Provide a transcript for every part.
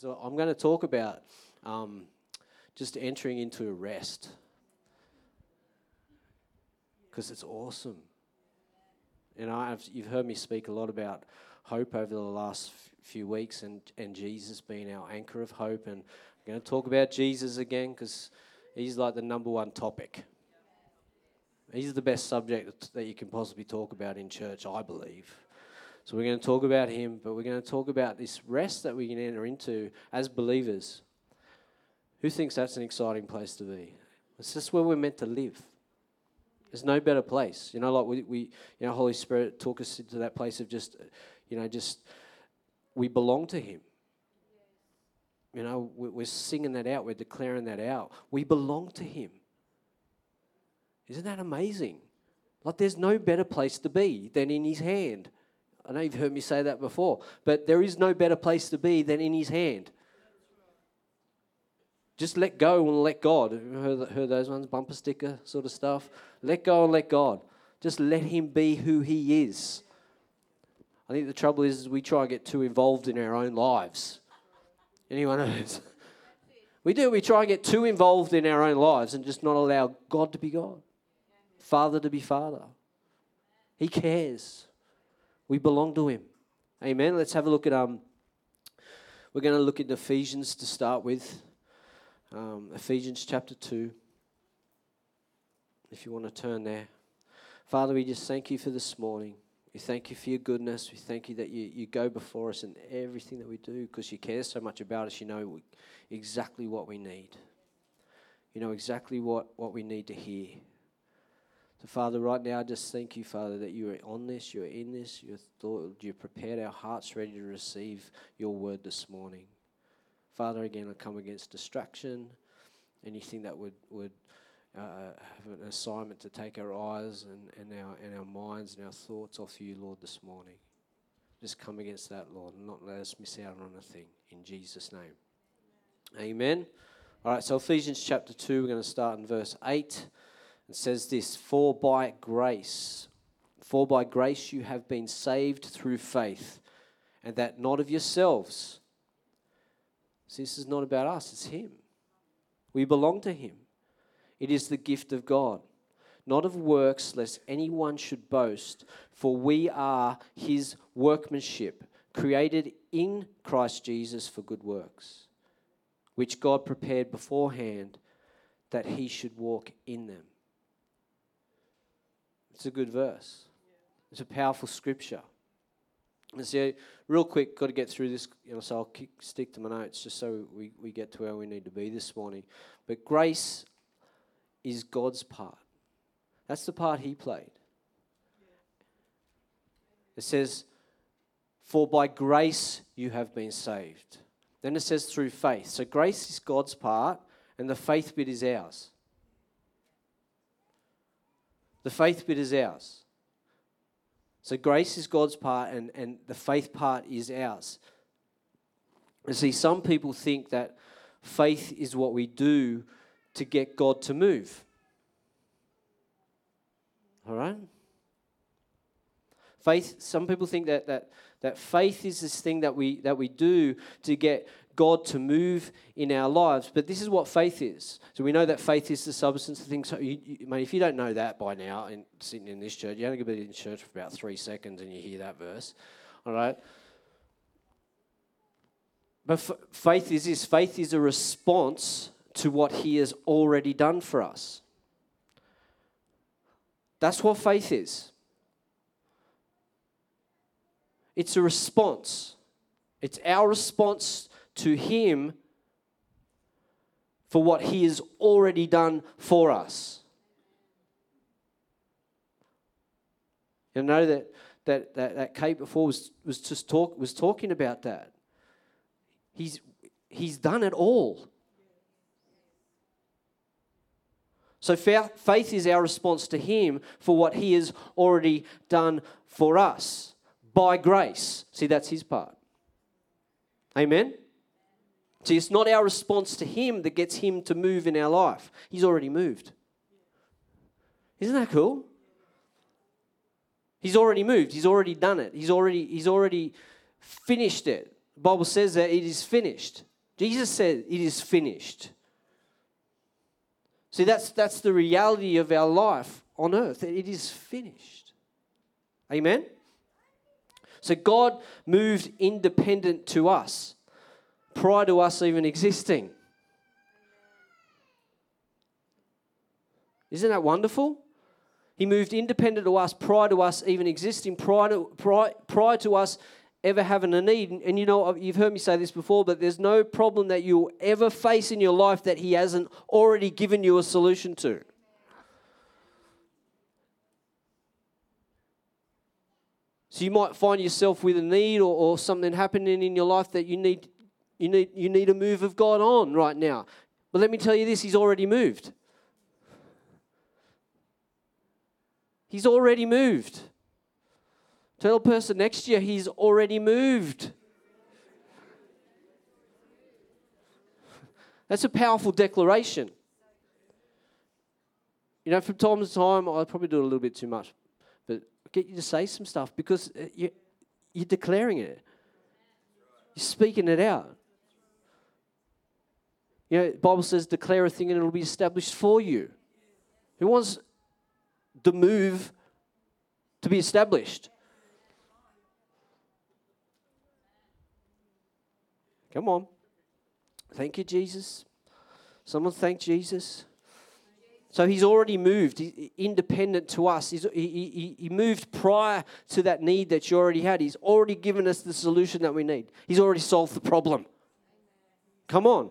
So I'm going to talk about um, just entering into rest because it's awesome. And I've, you've heard me speak a lot about hope over the last few weeks and, and Jesus being our anchor of hope. And I'm going to talk about Jesus again because he's like the number one topic. He's the best subject that you can possibly talk about in church, I believe. So we're going to talk about him, but we're going to talk about this rest that we can enter into as believers. Who thinks that's an exciting place to be? It's just where we're meant to live. There's no better place. You know, like we, we you know, Holy Spirit took us into that place of just, you know, just we belong to Him. You know, we're singing that out, we're declaring that out. We belong to Him. Isn't that amazing? Like, there's no better place to be than in His hand. I know you've heard me say that before, but there is no better place to be than in His hand. Just let go and let God. Heard, heard those ones, bumper sticker sort of stuff. Let go and let God. Just let Him be who He is. I think the trouble is, is we try and get too involved in our own lives. Anyone knows? We do. We try and get too involved in our own lives and just not allow God to be God, Father to be Father. He cares. We belong to Him. Amen. Let's have a look at um. We're going to look at Ephesians to start with. Um, Ephesians chapter two. If you want to turn there, Father, we just thank you for this morning. We thank you for your goodness. We thank you that you, you go before us in everything that we do because you care so much about us. You know exactly what we need. You know exactly what, what we need to hear. So, Father, right now, I just thank you, Father, that you are on this, you're in this, you're thought, you've prepared our hearts ready to receive your word this morning. Father, again, I come against distraction, anything that would, would uh, have an assignment to take our eyes and, and, our, and our minds and our thoughts off you, Lord, this morning. Just come against that, Lord, and not let us miss out on a thing. In Jesus' name. Amen. All right, so Ephesians chapter 2, we're going to start in verse 8. It says this For by grace, for by grace you have been saved through faith, and that not of yourselves. See, this is not about us, it's Him. We belong to Him. It is the gift of God, not of works, lest anyone should boast, for we are his workmanship, created in Christ Jesus for good works, which God prepared beforehand that he should walk in them. It's a good verse. It's a powerful scripture. And so, real quick, got to get through this, you know, so I'll stick to my notes just so we, we get to where we need to be this morning. But grace is God's part. That's the part he played. It says, For by grace you have been saved. Then it says, through faith. So grace is God's part, and the faith bit is ours. The faith bit is ours. So grace is God's part, and, and the faith part is ours. And see, some people think that faith is what we do to get God to move. All right? Faith, some people think that, that, that faith is this thing that we, that we do to get God to move in our lives. But this is what faith is. So we know that faith is the substance of things. So you, you, if you don't know that by now, sitting in this church, you only been in church for about three seconds and you hear that verse. All right? But f- faith is this faith is a response to what He has already done for us. That's what faith is. It's a response. It's our response to Him for what He has already done for us. You know that that that, that Kate before was, was just talk was talking about that. He's he's done it all. So faith is our response to Him for what He has already done for us by grace. See, that's His part. Amen? See, it's not our response to Him that gets Him to move in our life. He's already moved. Isn't that cool? He's already moved. He's already done it. He's already, he's already finished it. The Bible says that it is finished. Jesus said, It is finished. See, that's, that's the reality of our life on earth. It is finished. Amen? So God moved independent to us prior to us even existing. Isn't that wonderful? He moved independent to us prior to us even existing, prior to, prior, prior to us ever having a need. And, and you know, you've heard me say this before, but there's no problem that you'll ever face in your life that He hasn't already given you a solution to. So you might find yourself with a need or, or something happening in your life that you need, you, need, you need a move of God on right now. But let me tell you this He's already moved. He's already moved. Tell the person next year, He's already moved. That's a powerful declaration. You know, from time to time, I probably do a little bit too much, but get you to say some stuff because uh, you, you're declaring it. You're speaking it out. You know, Bible says, declare a thing and it'll be established for you. Who wants the move to be established? Come on. Thank you, Jesus. Someone thank Jesus. So he's already moved, he's independent to us. He's, he, he, he moved prior to that need that you already had. He's already given us the solution that we need. He's already solved the problem. Come on.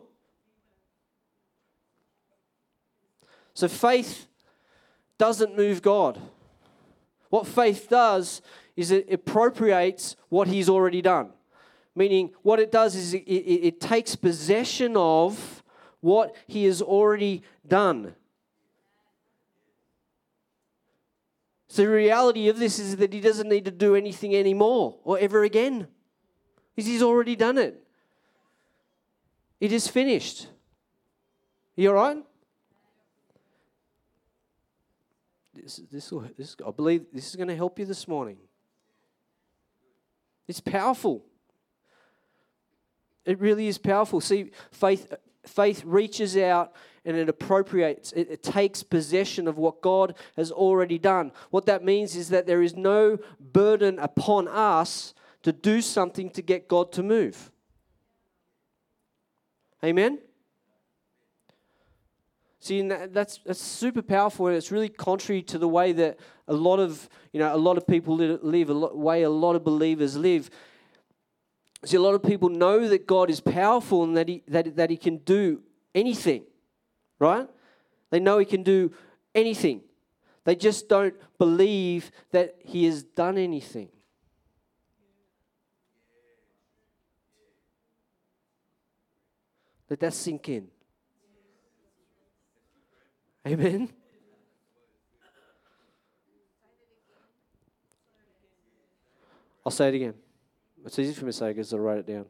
So faith doesn't move God. What faith does is it appropriates what he's already done. Meaning, what it does is it, it, it takes possession of what he has already done. So the reality of this is that he doesn't need to do anything anymore or ever again. Because he's already done it. It is finished. You all right? This, this, will, this, I believe this is going to help you this morning. It's powerful. It really is powerful. See, faith, faith reaches out and it appropriates, it, it, takes possession of what God has already done. What that means is that there is no burden upon us to do something to get God to move. Amen? See, that's, that's super powerful, and it's really contrary to the way that a lot of, you know, a lot of people live, a lot, way a lot of believers live. See, a lot of people know that God is powerful and that he, that, that he can do anything right? They know He can do anything. They just don't believe that He has done anything. Let that sink in. Amen. I'll say it again. It's easy for me to say because I write it down.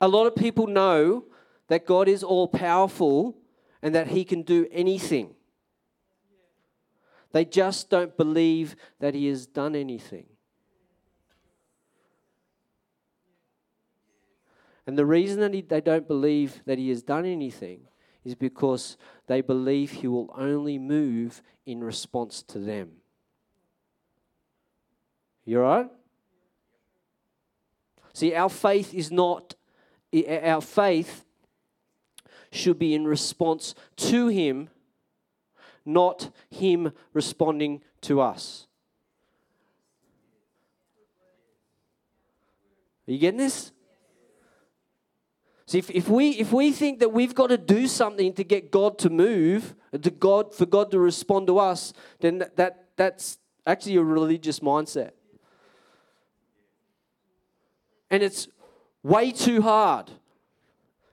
A lot of people know that God is all powerful and that He can do anything. They just don't believe that He has done anything. And the reason that he, they don't believe that He has done anything is because they believe He will only move in response to them. You right? See, our faith is not, our faith should be in response to Him, not Him responding to us. Are you getting this? See, if, if, we, if we think that we've got to do something to get God to move, to God, for God to respond to us, then that, that, that's actually a religious mindset. And it's way too hard.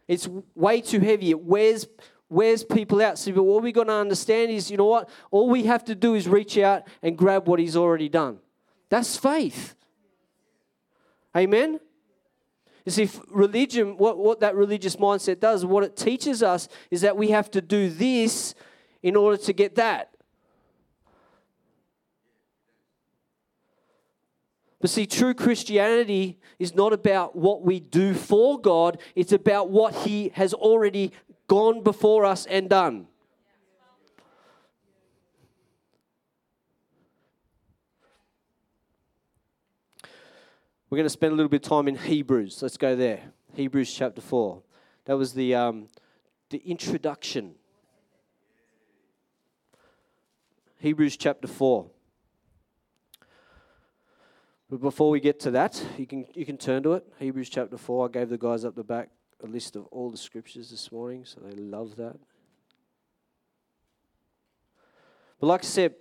It's way too heavy. It wears wears people out. So, but what we've got to understand is, you know what? All we have to do is reach out and grab what He's already done. That's faith. Amen. You see, religion, what, what that religious mindset does, what it teaches us is that we have to do this in order to get that. But see, true Christianity is not about what we do for God, it's about what He has already gone before us and done. We're going to spend a little bit of time in Hebrews. Let's go there. Hebrews chapter 4. That was the, um, the introduction. Hebrews chapter 4. But before we get to that, you can, you can turn to it. Hebrews chapter 4. I gave the guys up the back a list of all the scriptures this morning, so they love that. But like I said,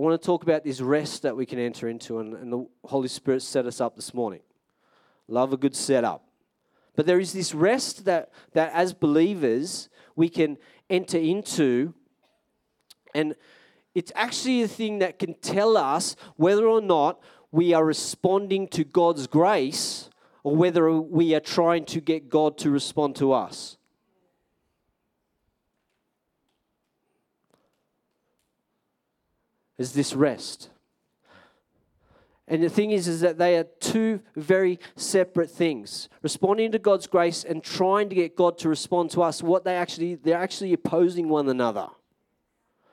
I want to talk about this rest that we can enter into, and, and the Holy Spirit set us up this morning. Love a good setup. But there is this rest that, that as believers we can enter into, and it's actually a thing that can tell us whether or not we are responding to God's grace or whether we are trying to get God to respond to us. Is this rest? And the thing is, is that they are two very separate things. Responding to God's grace and trying to get God to respond to us, what they actually they're actually opposing one another.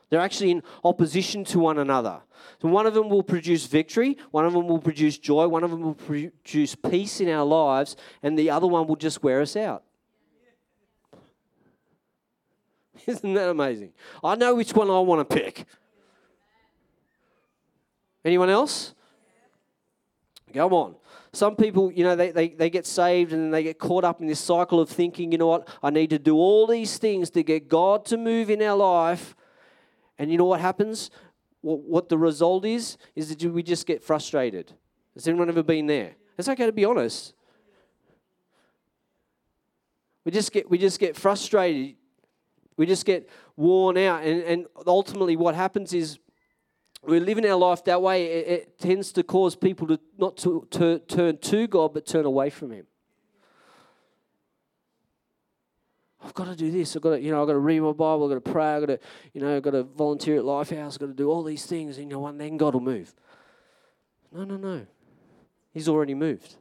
They're actually in opposition to one another. So one of them will produce victory, one of them will produce joy, one of them will produce peace in our lives, and the other one will just wear us out. Isn't that amazing? I know which one I want to pick. Anyone else? Come on. Some people, you know, they, they, they get saved and they get caught up in this cycle of thinking, you know what, I need to do all these things to get God to move in our life. And you know what happens? What, what the result is, is that we just get frustrated. Has anyone ever been there? It's okay to be honest. We just get, we just get frustrated. We just get worn out. And, and ultimately, what happens is we're living our life that way. It, it tends to cause people to not to, to turn to God, but turn away from Him. I've got to do this. I've got to, you know, I've got to read my Bible. I've got to pray. I've got to, you know, I've got to volunteer at Lifehouse. I've got to do all these things. And, you know, and then God will move. No, no, no. He's already moved.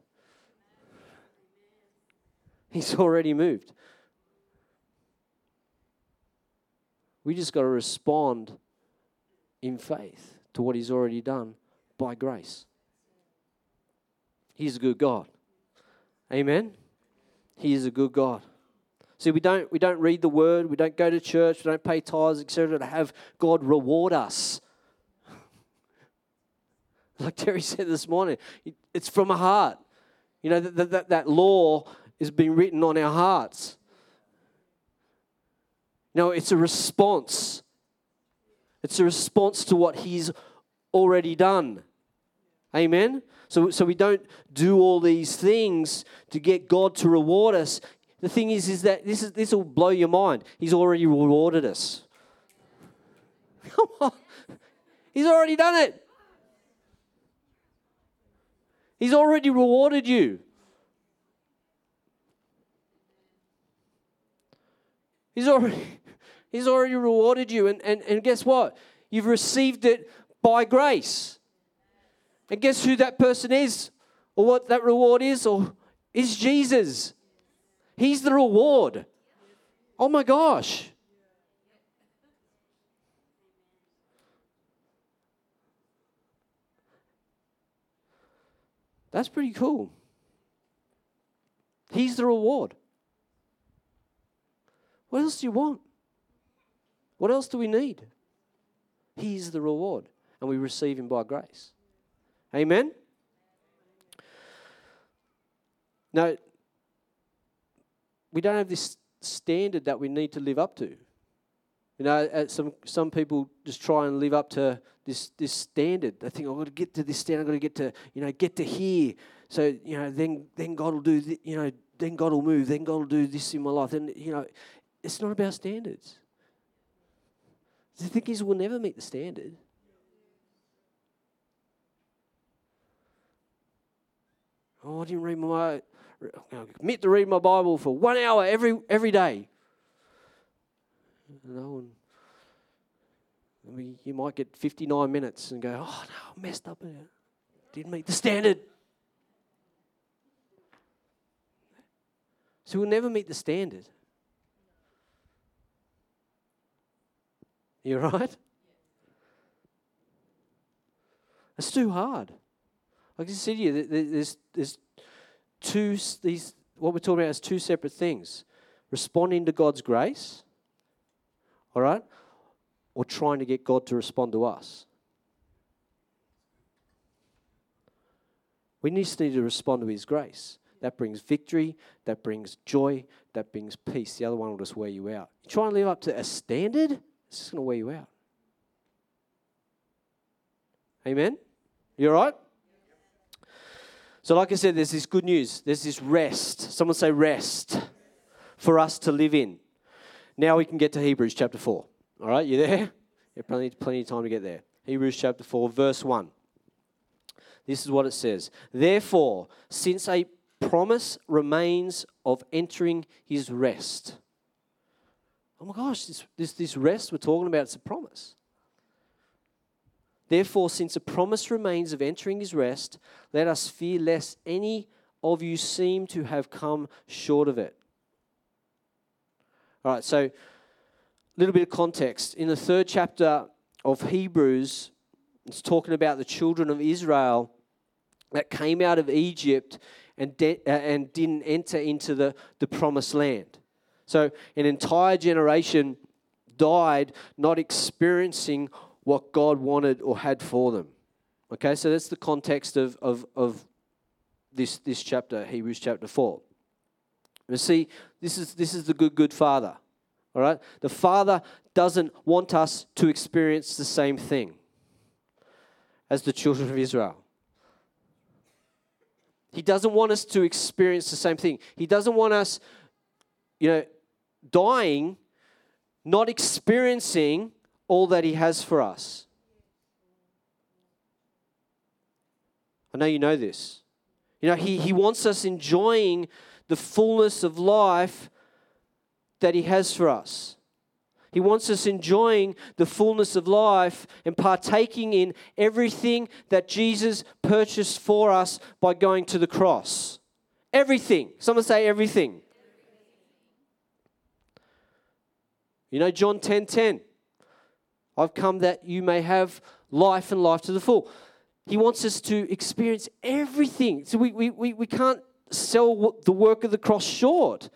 He's already moved. We just got to respond in faith to what He's already done by grace. He's a good God. Amen? He is a good God. See, we don't, we don't read the word, we don't go to church, we don't pay tithes, etc., to have God reward us. Like Terry said this morning, it's from a heart. You know, that, that, that law is being written on our hearts. No, it's a response. It's a response to what He's already done. Amen? So, so we don't do all these things to get God to reward us. The thing is, is that this, is, this will blow your mind. He's already rewarded us. Come on. He's already done it. He's already rewarded you. He's already, he's already rewarded you. And, and, and guess what? You've received it by grace. And guess who that person is? Or what that reward is? Or is Jesus. He's the reward. Oh my gosh. That's pretty cool. He's the reward. What else do you want? What else do we need? He's the reward, and we receive Him by grace. Amen? Now, we don't have this standard that we need to live up to. You know, uh, some some people just try and live up to this this standard. They think I've got to get to this standard. I've got to get to you know get to here. So you know, then then God will do th- you know then God will move. Then God will do this in my life. And you know, it's not about standards. The thing is, we'll never meet the standard. Oh, I didn't read my uh, commit to read my Bible for one hour every every day. I mean, you might get 59 minutes and go, oh no, I messed up. Didn't meet the standard. So we'll never meet the standard. You right? It's too hard. Like I said to you, there's, there's two, these, what we're talking about is two separate things responding to God's grace, all right, or trying to get God to respond to us. We just need to respond to His grace. That brings victory, that brings joy, that brings peace. The other one will just wear you out. You try and live up to a standard, it's just going to wear you out. Amen? You all right? So, like I said, there's this good news. There's this rest. Someone say rest for us to live in. Now we can get to Hebrews chapter 4. All right, you there? You have plenty, plenty of time to get there. Hebrews chapter 4, verse 1. This is what it says. Therefore, since a promise remains of entering his rest. Oh my gosh, this, this, this rest we're talking about, it's a promise. Therefore, since a promise remains of entering his rest, let us fear lest any of you seem to have come short of it. All right, so a little bit of context. In the third chapter of Hebrews, it's talking about the children of Israel that came out of Egypt and, de- uh, and didn't enter into the, the promised land. So, an entire generation died not experiencing what God wanted or had for them. Okay, so that's the context of, of, of this, this chapter, Hebrews chapter 4. You see, this is, this is the good, good Father. All right? The Father doesn't want us to experience the same thing as the children of Israel. He doesn't want us to experience the same thing. He doesn't want us, you know, dying, not experiencing all that He has for us. I know you know this. You know, He, he wants us enjoying the fullness of life that He has for us. He wants us enjoying the fullness of life and partaking in everything that Jesus purchased for us by going to the cross. Everything. Someone say everything. You know, John 10 10. I've come that you may have life and life to the full. He wants us to experience everything. So we, we, we, we can't sell the work of the cross short.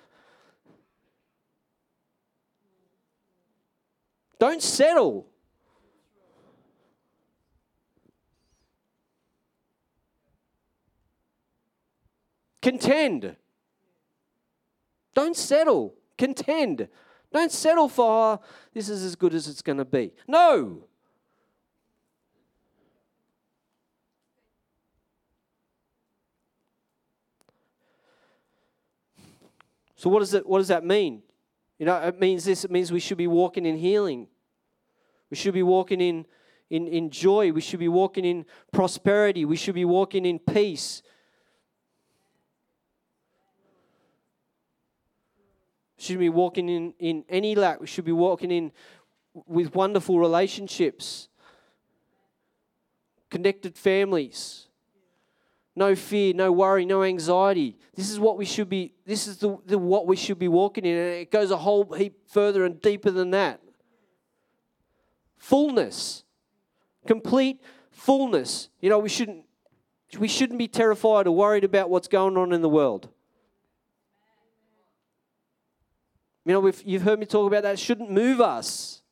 Don't settle. Contend. Don't settle. Contend. Don't settle for, oh, this is as good as it's going to be. No. So what does it what does that mean? You know, it means this, it means we should be walking in healing. We should be walking in in, in joy. We should be walking in prosperity. We should be walking in peace. Should be walking in, in any lack. We should be walking in with wonderful relationships, connected families, no fear, no worry, no anxiety. This is what we should be. This is the, the what we should be walking in, and it goes a whole heap further and deeper than that. Fullness, complete fullness. You know, we shouldn't we shouldn't be terrified or worried about what's going on in the world. You know, you've heard me talk about that. It shouldn't move us.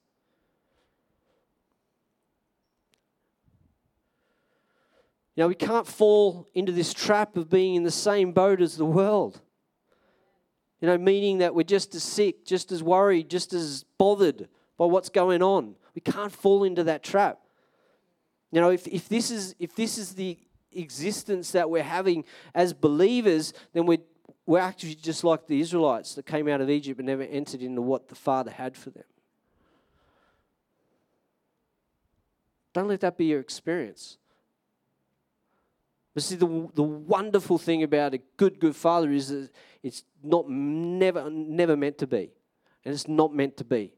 You know, we can't fall into this trap of being in the same boat as the world. You know, meaning that we're just as sick, just as worried, just as bothered by what's going on. We can't fall into that trap. You know, if, if this is if this is the existence that we're having as believers, then we're we're actually just like the Israelites that came out of Egypt and never entered into what the Father had for them. Don't let that be your experience. But see, the, the wonderful thing about a good, good father is that it's not never, never meant to be. And it's not meant to be.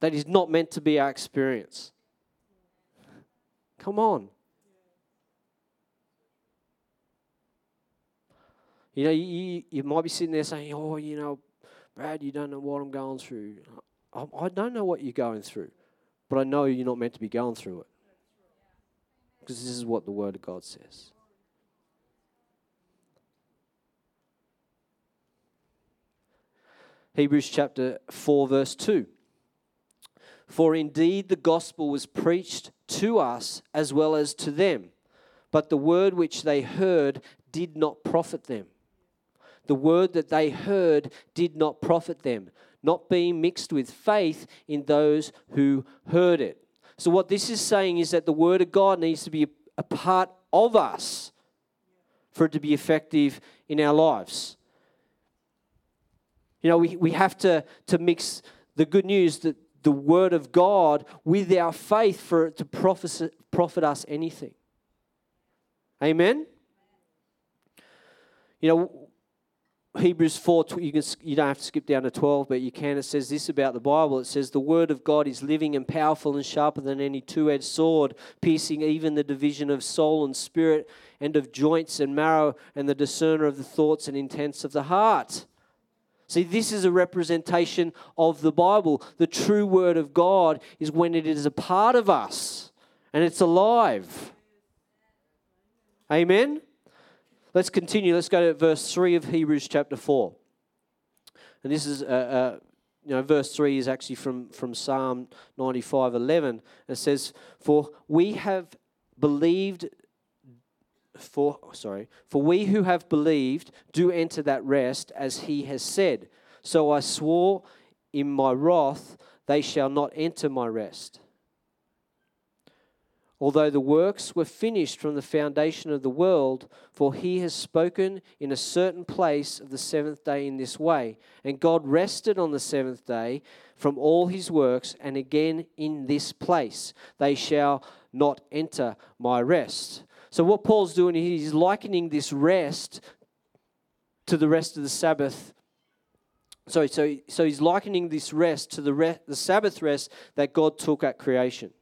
That is not meant to be our experience. Come on. You know, you, you might be sitting there saying, oh, you know, Brad, you don't know what I'm going through. I, I don't know what you're going through, but I know you're not meant to be going through it. Because this is what the Word of God says. Hebrews chapter 4, verse 2. For indeed the gospel was preached to us as well as to them, but the word which they heard did not profit them. The word that they heard did not profit them, not being mixed with faith in those who heard it. So, what this is saying is that the word of God needs to be a part of us for it to be effective in our lives. You know, we, we have to, to mix the good news that the word of God with our faith for it to profit, profit us anything. Amen? You know, Hebrews 4, you, can, you don't have to skip down to 12, but you can. It says this about the Bible. It says, The word of God is living and powerful and sharper than any two edged sword, piercing even the division of soul and spirit and of joints and marrow, and the discerner of the thoughts and intents of the heart. See, this is a representation of the Bible. The true word of God is when it is a part of us and it's alive. Amen? Let's continue. Let's go to verse 3 of Hebrews chapter 4. And this is, uh, uh, you know, verse 3 is actually from, from Psalm 95 11. It says, For we have believed, for, sorry, for we who have believed do enter that rest as he has said. So I swore in my wrath, they shall not enter my rest although the works were finished from the foundation of the world, for he has spoken in a certain place of the seventh day in this way. And God rested on the seventh day from all his works, and again in this place they shall not enter my rest. So, what Paul's doing, he's likening this rest to the rest of the Sabbath. Sorry, so, so he's likening this rest to the, re- the Sabbath rest that God took at creation.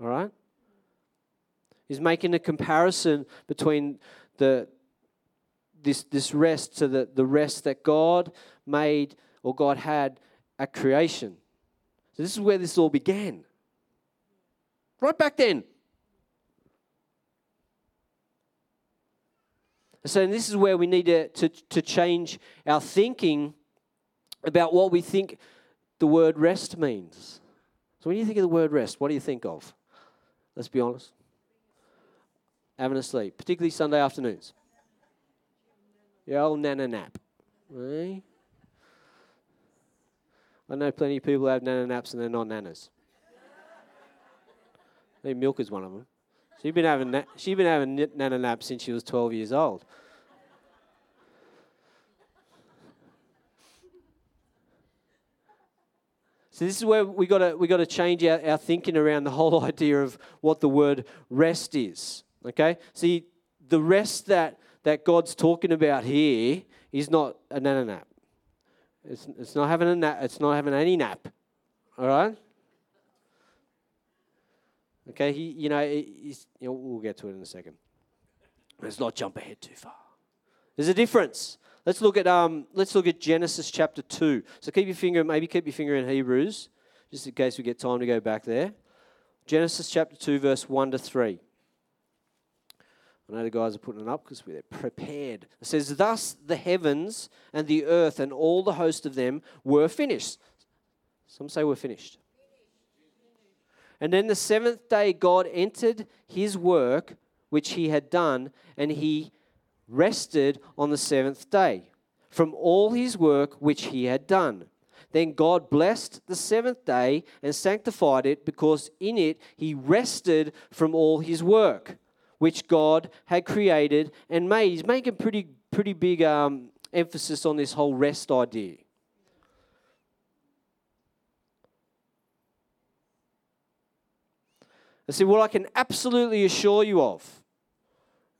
All right? He's making a comparison between the this this rest to the, the rest that God made or God had at creation. So this is where this all began. Right back then. So this is where we need to, to, to change our thinking about what we think the word rest means. So when you think of the word rest, what do you think of? Let's be honest. Having a sleep, particularly Sunday afternoons. Yeah, old nana nap. Eh? I know plenty of people have nana naps and they're not nanas. I think Milk is one of them. She's been having na- she's been having nana naps since she was 12 years old. So this is where we got to we got to change our, our thinking around the whole idea of what the word rest is. Okay? See, the rest that, that God's talking about here is not a nana nap. It's, it's not having a nap, it's not having any nap. All right? Okay, he, you know, you know, we'll get to it in a second. Let's not jump ahead too far. There's a difference. Let's look at um, let's look at Genesis chapter two. So keep your finger, maybe keep your finger in Hebrews, just in case we get time to go back there. Genesis chapter two, verse one to three. I know the guys are putting it up because we're prepared. It says, Thus the heavens and the earth and all the host of them were finished. Some say we're finished. And then the seventh day, God entered his work which he had done, and he rested on the seventh day from all his work which he had done. Then God blessed the seventh day and sanctified it because in it he rested from all his work which God had created and made. He's making pretty pretty big um, emphasis on this whole rest idea. I see what I can absolutely assure you of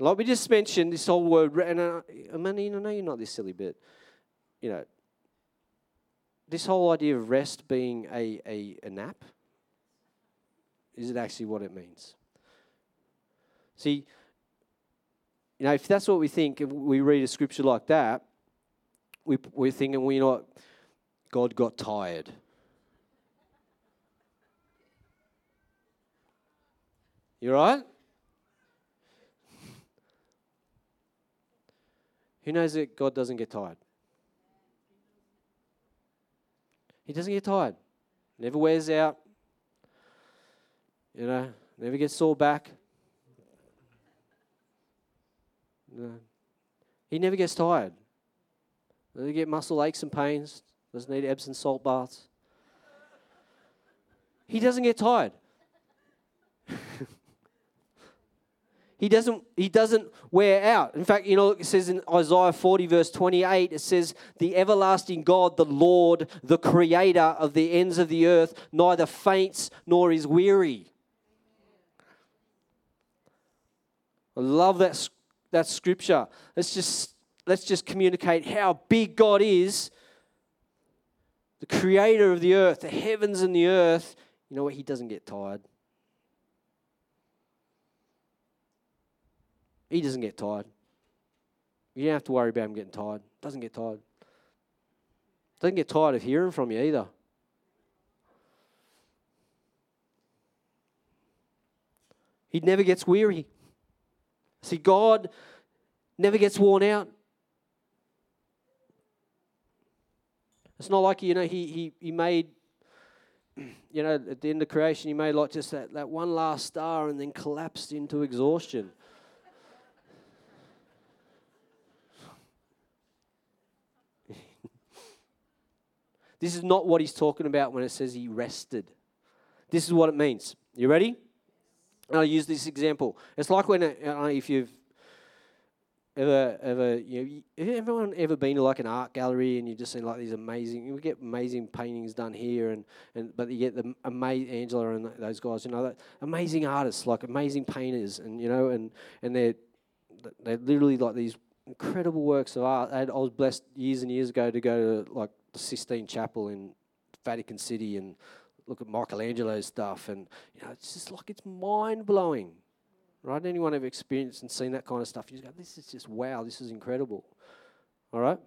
like we just mentioned, this whole word, and uh, I mean, know, you're not this silly bit. You know, this whole idea of rest being a, a, a nap. is it actually what it means? See, you know, if that's what we think, if we read a scripture like that, we, we're thinking, well, you know what? God got tired. You're right? Who knows that God doesn't get tired? He doesn't get tired. Never wears out. You know, never gets sore back. No. He never gets tired. Doesn't get muscle aches and pains. Doesn't need Epsom salt baths. He doesn't get tired. he doesn't he doesn't wear out. In fact you know it says in isaiah 40 verse 28 it says the everlasting god the lord the creator of the ends of the earth neither faints nor is weary. I love that that scripture. Let's just let's just communicate how big god is. The creator of the earth the heavens and the earth. You know what? He doesn't get tired He doesn't get tired. You don't have to worry about him getting tired. Doesn't get tired. Doesn't get tired of hearing from you either. He never gets weary. See, God never gets worn out. It's not like, you know, he, he, he made, you know, at the end of creation, he made like just that, that one last star and then collapsed into exhaustion. This is not what he's talking about when it says he rested. This is what it means. You ready? I'll use this example. It's like when, uh, if you've ever, ever, you know, everyone ever been to like an art gallery and you've just seen like these amazing, you get amazing paintings done here, and, and but you get the amazing Angela and those guys, you know, that amazing artists, like amazing painters, and you know, and and they're they're literally like these incredible works of art. I was blessed years and years ago to go to like the Sistine Chapel in Vatican City and look at Michelangelo's stuff, and you know, it's just like it's mind blowing, right? Anyone ever experienced and seen that kind of stuff? You just go, this is just wow, this is incredible. All right.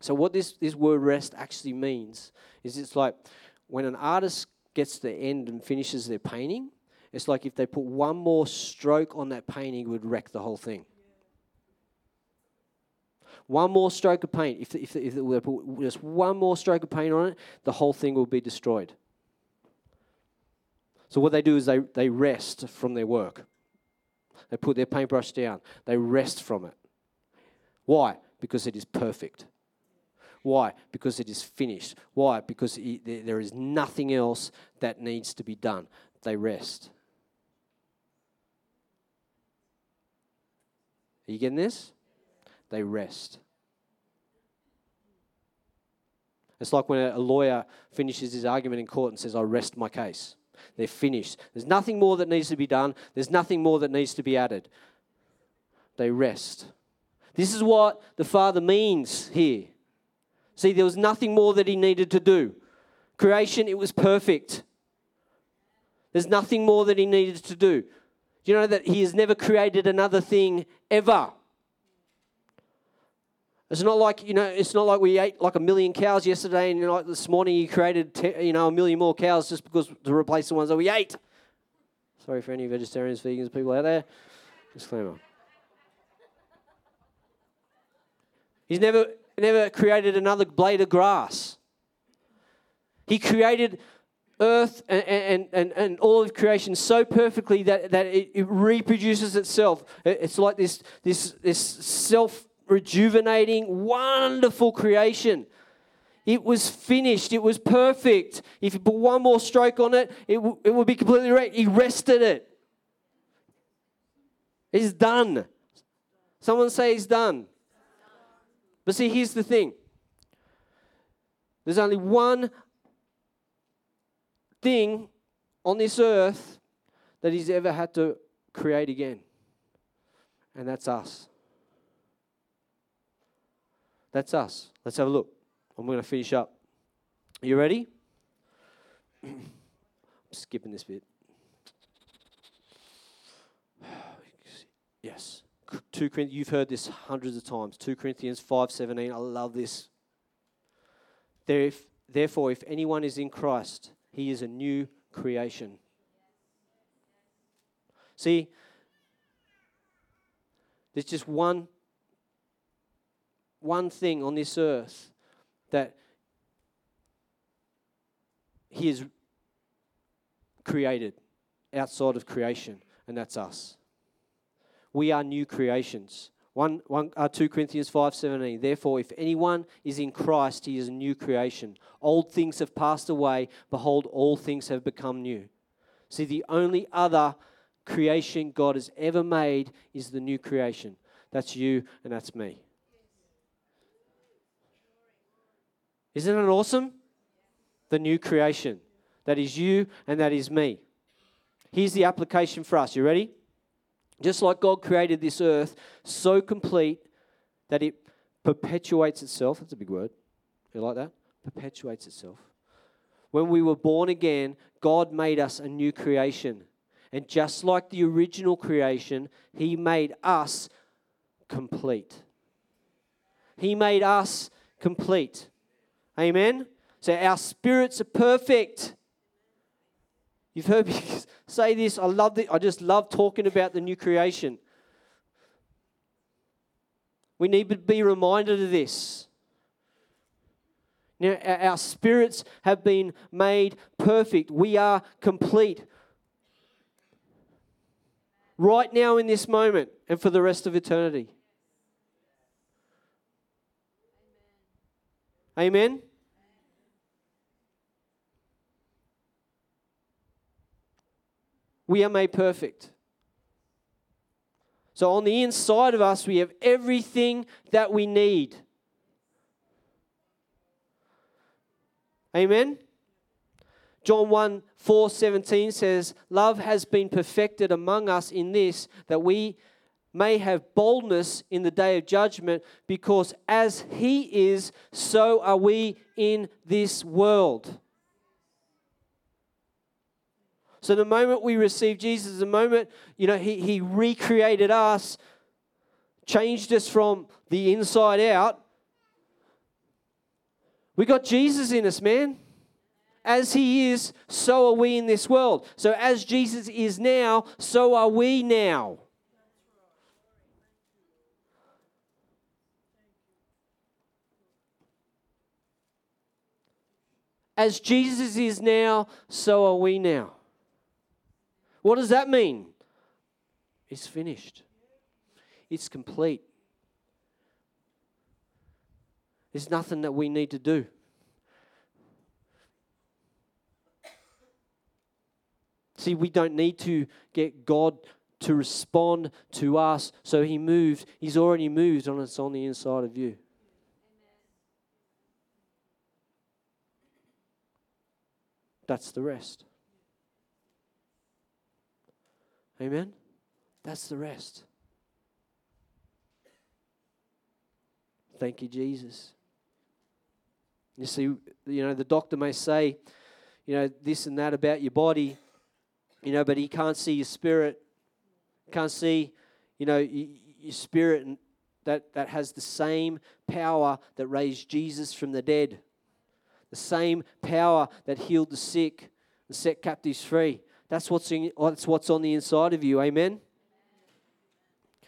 So what this this word rest actually means is it's like when an artist gets to the end and finishes their painting, it's like if they put one more stroke on that painting, it would wreck the whole thing. One more stroke of paint, if, if, if they put just one more stroke of paint on it, the whole thing will be destroyed. So what they do is they, they rest from their work. They put their paintbrush down. They rest from it. Why? Because it is perfect. Why? Because it is finished. Why? Because it, there is nothing else that needs to be done. They rest. Are you getting this? They rest. It's like when a lawyer finishes his argument in court and says, I rest my case. They're finished. There's nothing more that needs to be done, there's nothing more that needs to be added. They rest. This is what the Father means here. See, there was nothing more that he needed to do. Creation, it was perfect. There's nothing more that he needed to do. Do you know that he has never created another thing ever? It's not like you know. It's not like we ate like a million cows yesterday, and you know, like this morning you created te- you know a million more cows just because to replace the ones that we ate. Sorry for any vegetarians, vegans, people out there. Disclaimer. He's never never created another blade of grass. He created earth and, and, and, and all of creation so perfectly that, that it, it reproduces itself. It's like this, this, this self rejuvenating, wonderful creation. It was finished. It was perfect. If you put one more stroke on it, it, w- it would be completely right. He rested it. It's done. Someone say he's done. But see, here's the thing there's only one thing on this earth that he's ever had to create again, and that's us. That's us. Let's have a look. I'm going to finish up. Are you ready? I'm skipping this bit. Yes. 2 Corinthians, you've heard this hundreds of times. 2 Corinthians 5:17. I love this. Therefore, if anyone is in Christ, he is a new creation. See, there's just one one thing on this earth that he has created outside of creation, and that's us. We are new creations. 1, 1 uh, 2 Corinthians 5:17 Therefore if anyone is in Christ he is a new creation. Old things have passed away. Behold all things have become new. See the only other creation God has ever made is the new creation. That's you and that's me Isn't it awesome the new creation that is you and that is me Here's the application for us you ready just like God created this earth so complete that it perpetuates itself. That's a big word. You like that? Perpetuates itself. When we were born again, God made us a new creation. And just like the original creation, He made us complete. He made us complete. Amen? So our spirits are perfect. You've heard me say this. I love it. I just love talking about the new creation. We need to be reminded of this. Now, our spirits have been made perfect. We are complete. Right now, in this moment, and for the rest of eternity. Amen. we are made perfect. So on the inside of us, we have everything that we need. Amen. John 1 4 17 says, Love has been perfected among us in this, that we may have boldness in the day of judgment, because as He is, so are we in this world. So the moment we receive Jesus, the moment, you know, he, he recreated us, changed us from the inside out, we got Jesus in us, man. As he is, so are we in this world. So as Jesus is now, so are we now. As Jesus is now, so are we now. What does that mean? It's finished, it's complete. There's nothing that we need to do. See, we don't need to get God to respond to us. So He moved. He's already moved on it's on the inside of you. That's the rest. Amen? That's the rest. Thank you, Jesus. You see, you know, the doctor may say, you know, this and that about your body, you know, but he can't see your spirit. Can't see, you know, your spirit that, that has the same power that raised Jesus from the dead, the same power that healed the sick and set captives free. That's what's, in, that's what's on the inside of you. Amen?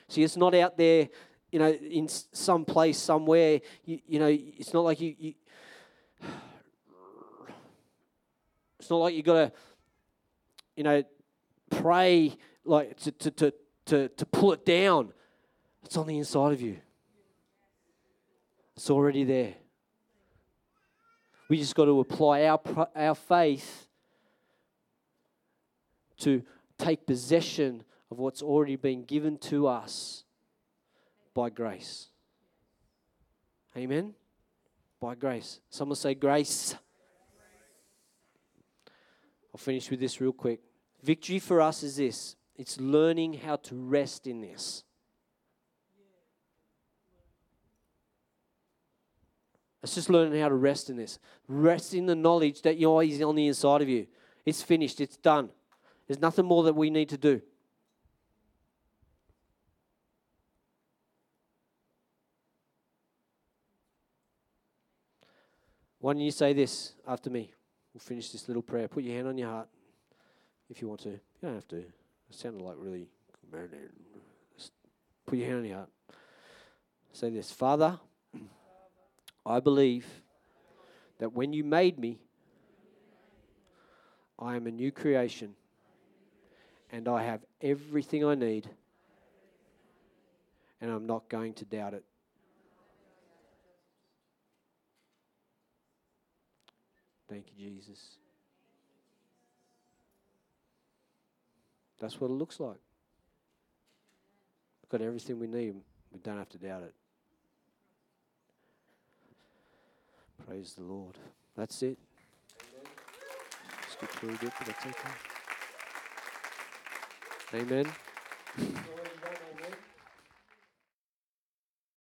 See, it's not out there, you know, in some place somewhere. You, you know, it's not like you, you it's not like you got to, you know, pray like to, to, to, to, to pull it down. It's on the inside of you. It's already there. We just got to apply our, our faith to take possession of what's already been given to us by grace. Amen? By grace. Someone say grace. I'll finish with this real quick. Victory for us is this it's learning how to rest in this. It's just learning how to rest in this. Rest in the knowledge that your He's on the inside of you. It's finished, it's done. There's nothing more that we need to do. Why don't you say this after me? We'll finish this little prayer. Put your hand on your heart if you want to. You don't have to. It sounded like really. Just put your hand on your heart. Say this Father, I believe that when you made me, I am a new creation and I have everything I need and I'm not going to doubt it. Thank you, Jesus. That's what it looks like. We've got everything we need. We don't have to doubt it. Praise the Lord. That's it. Amen.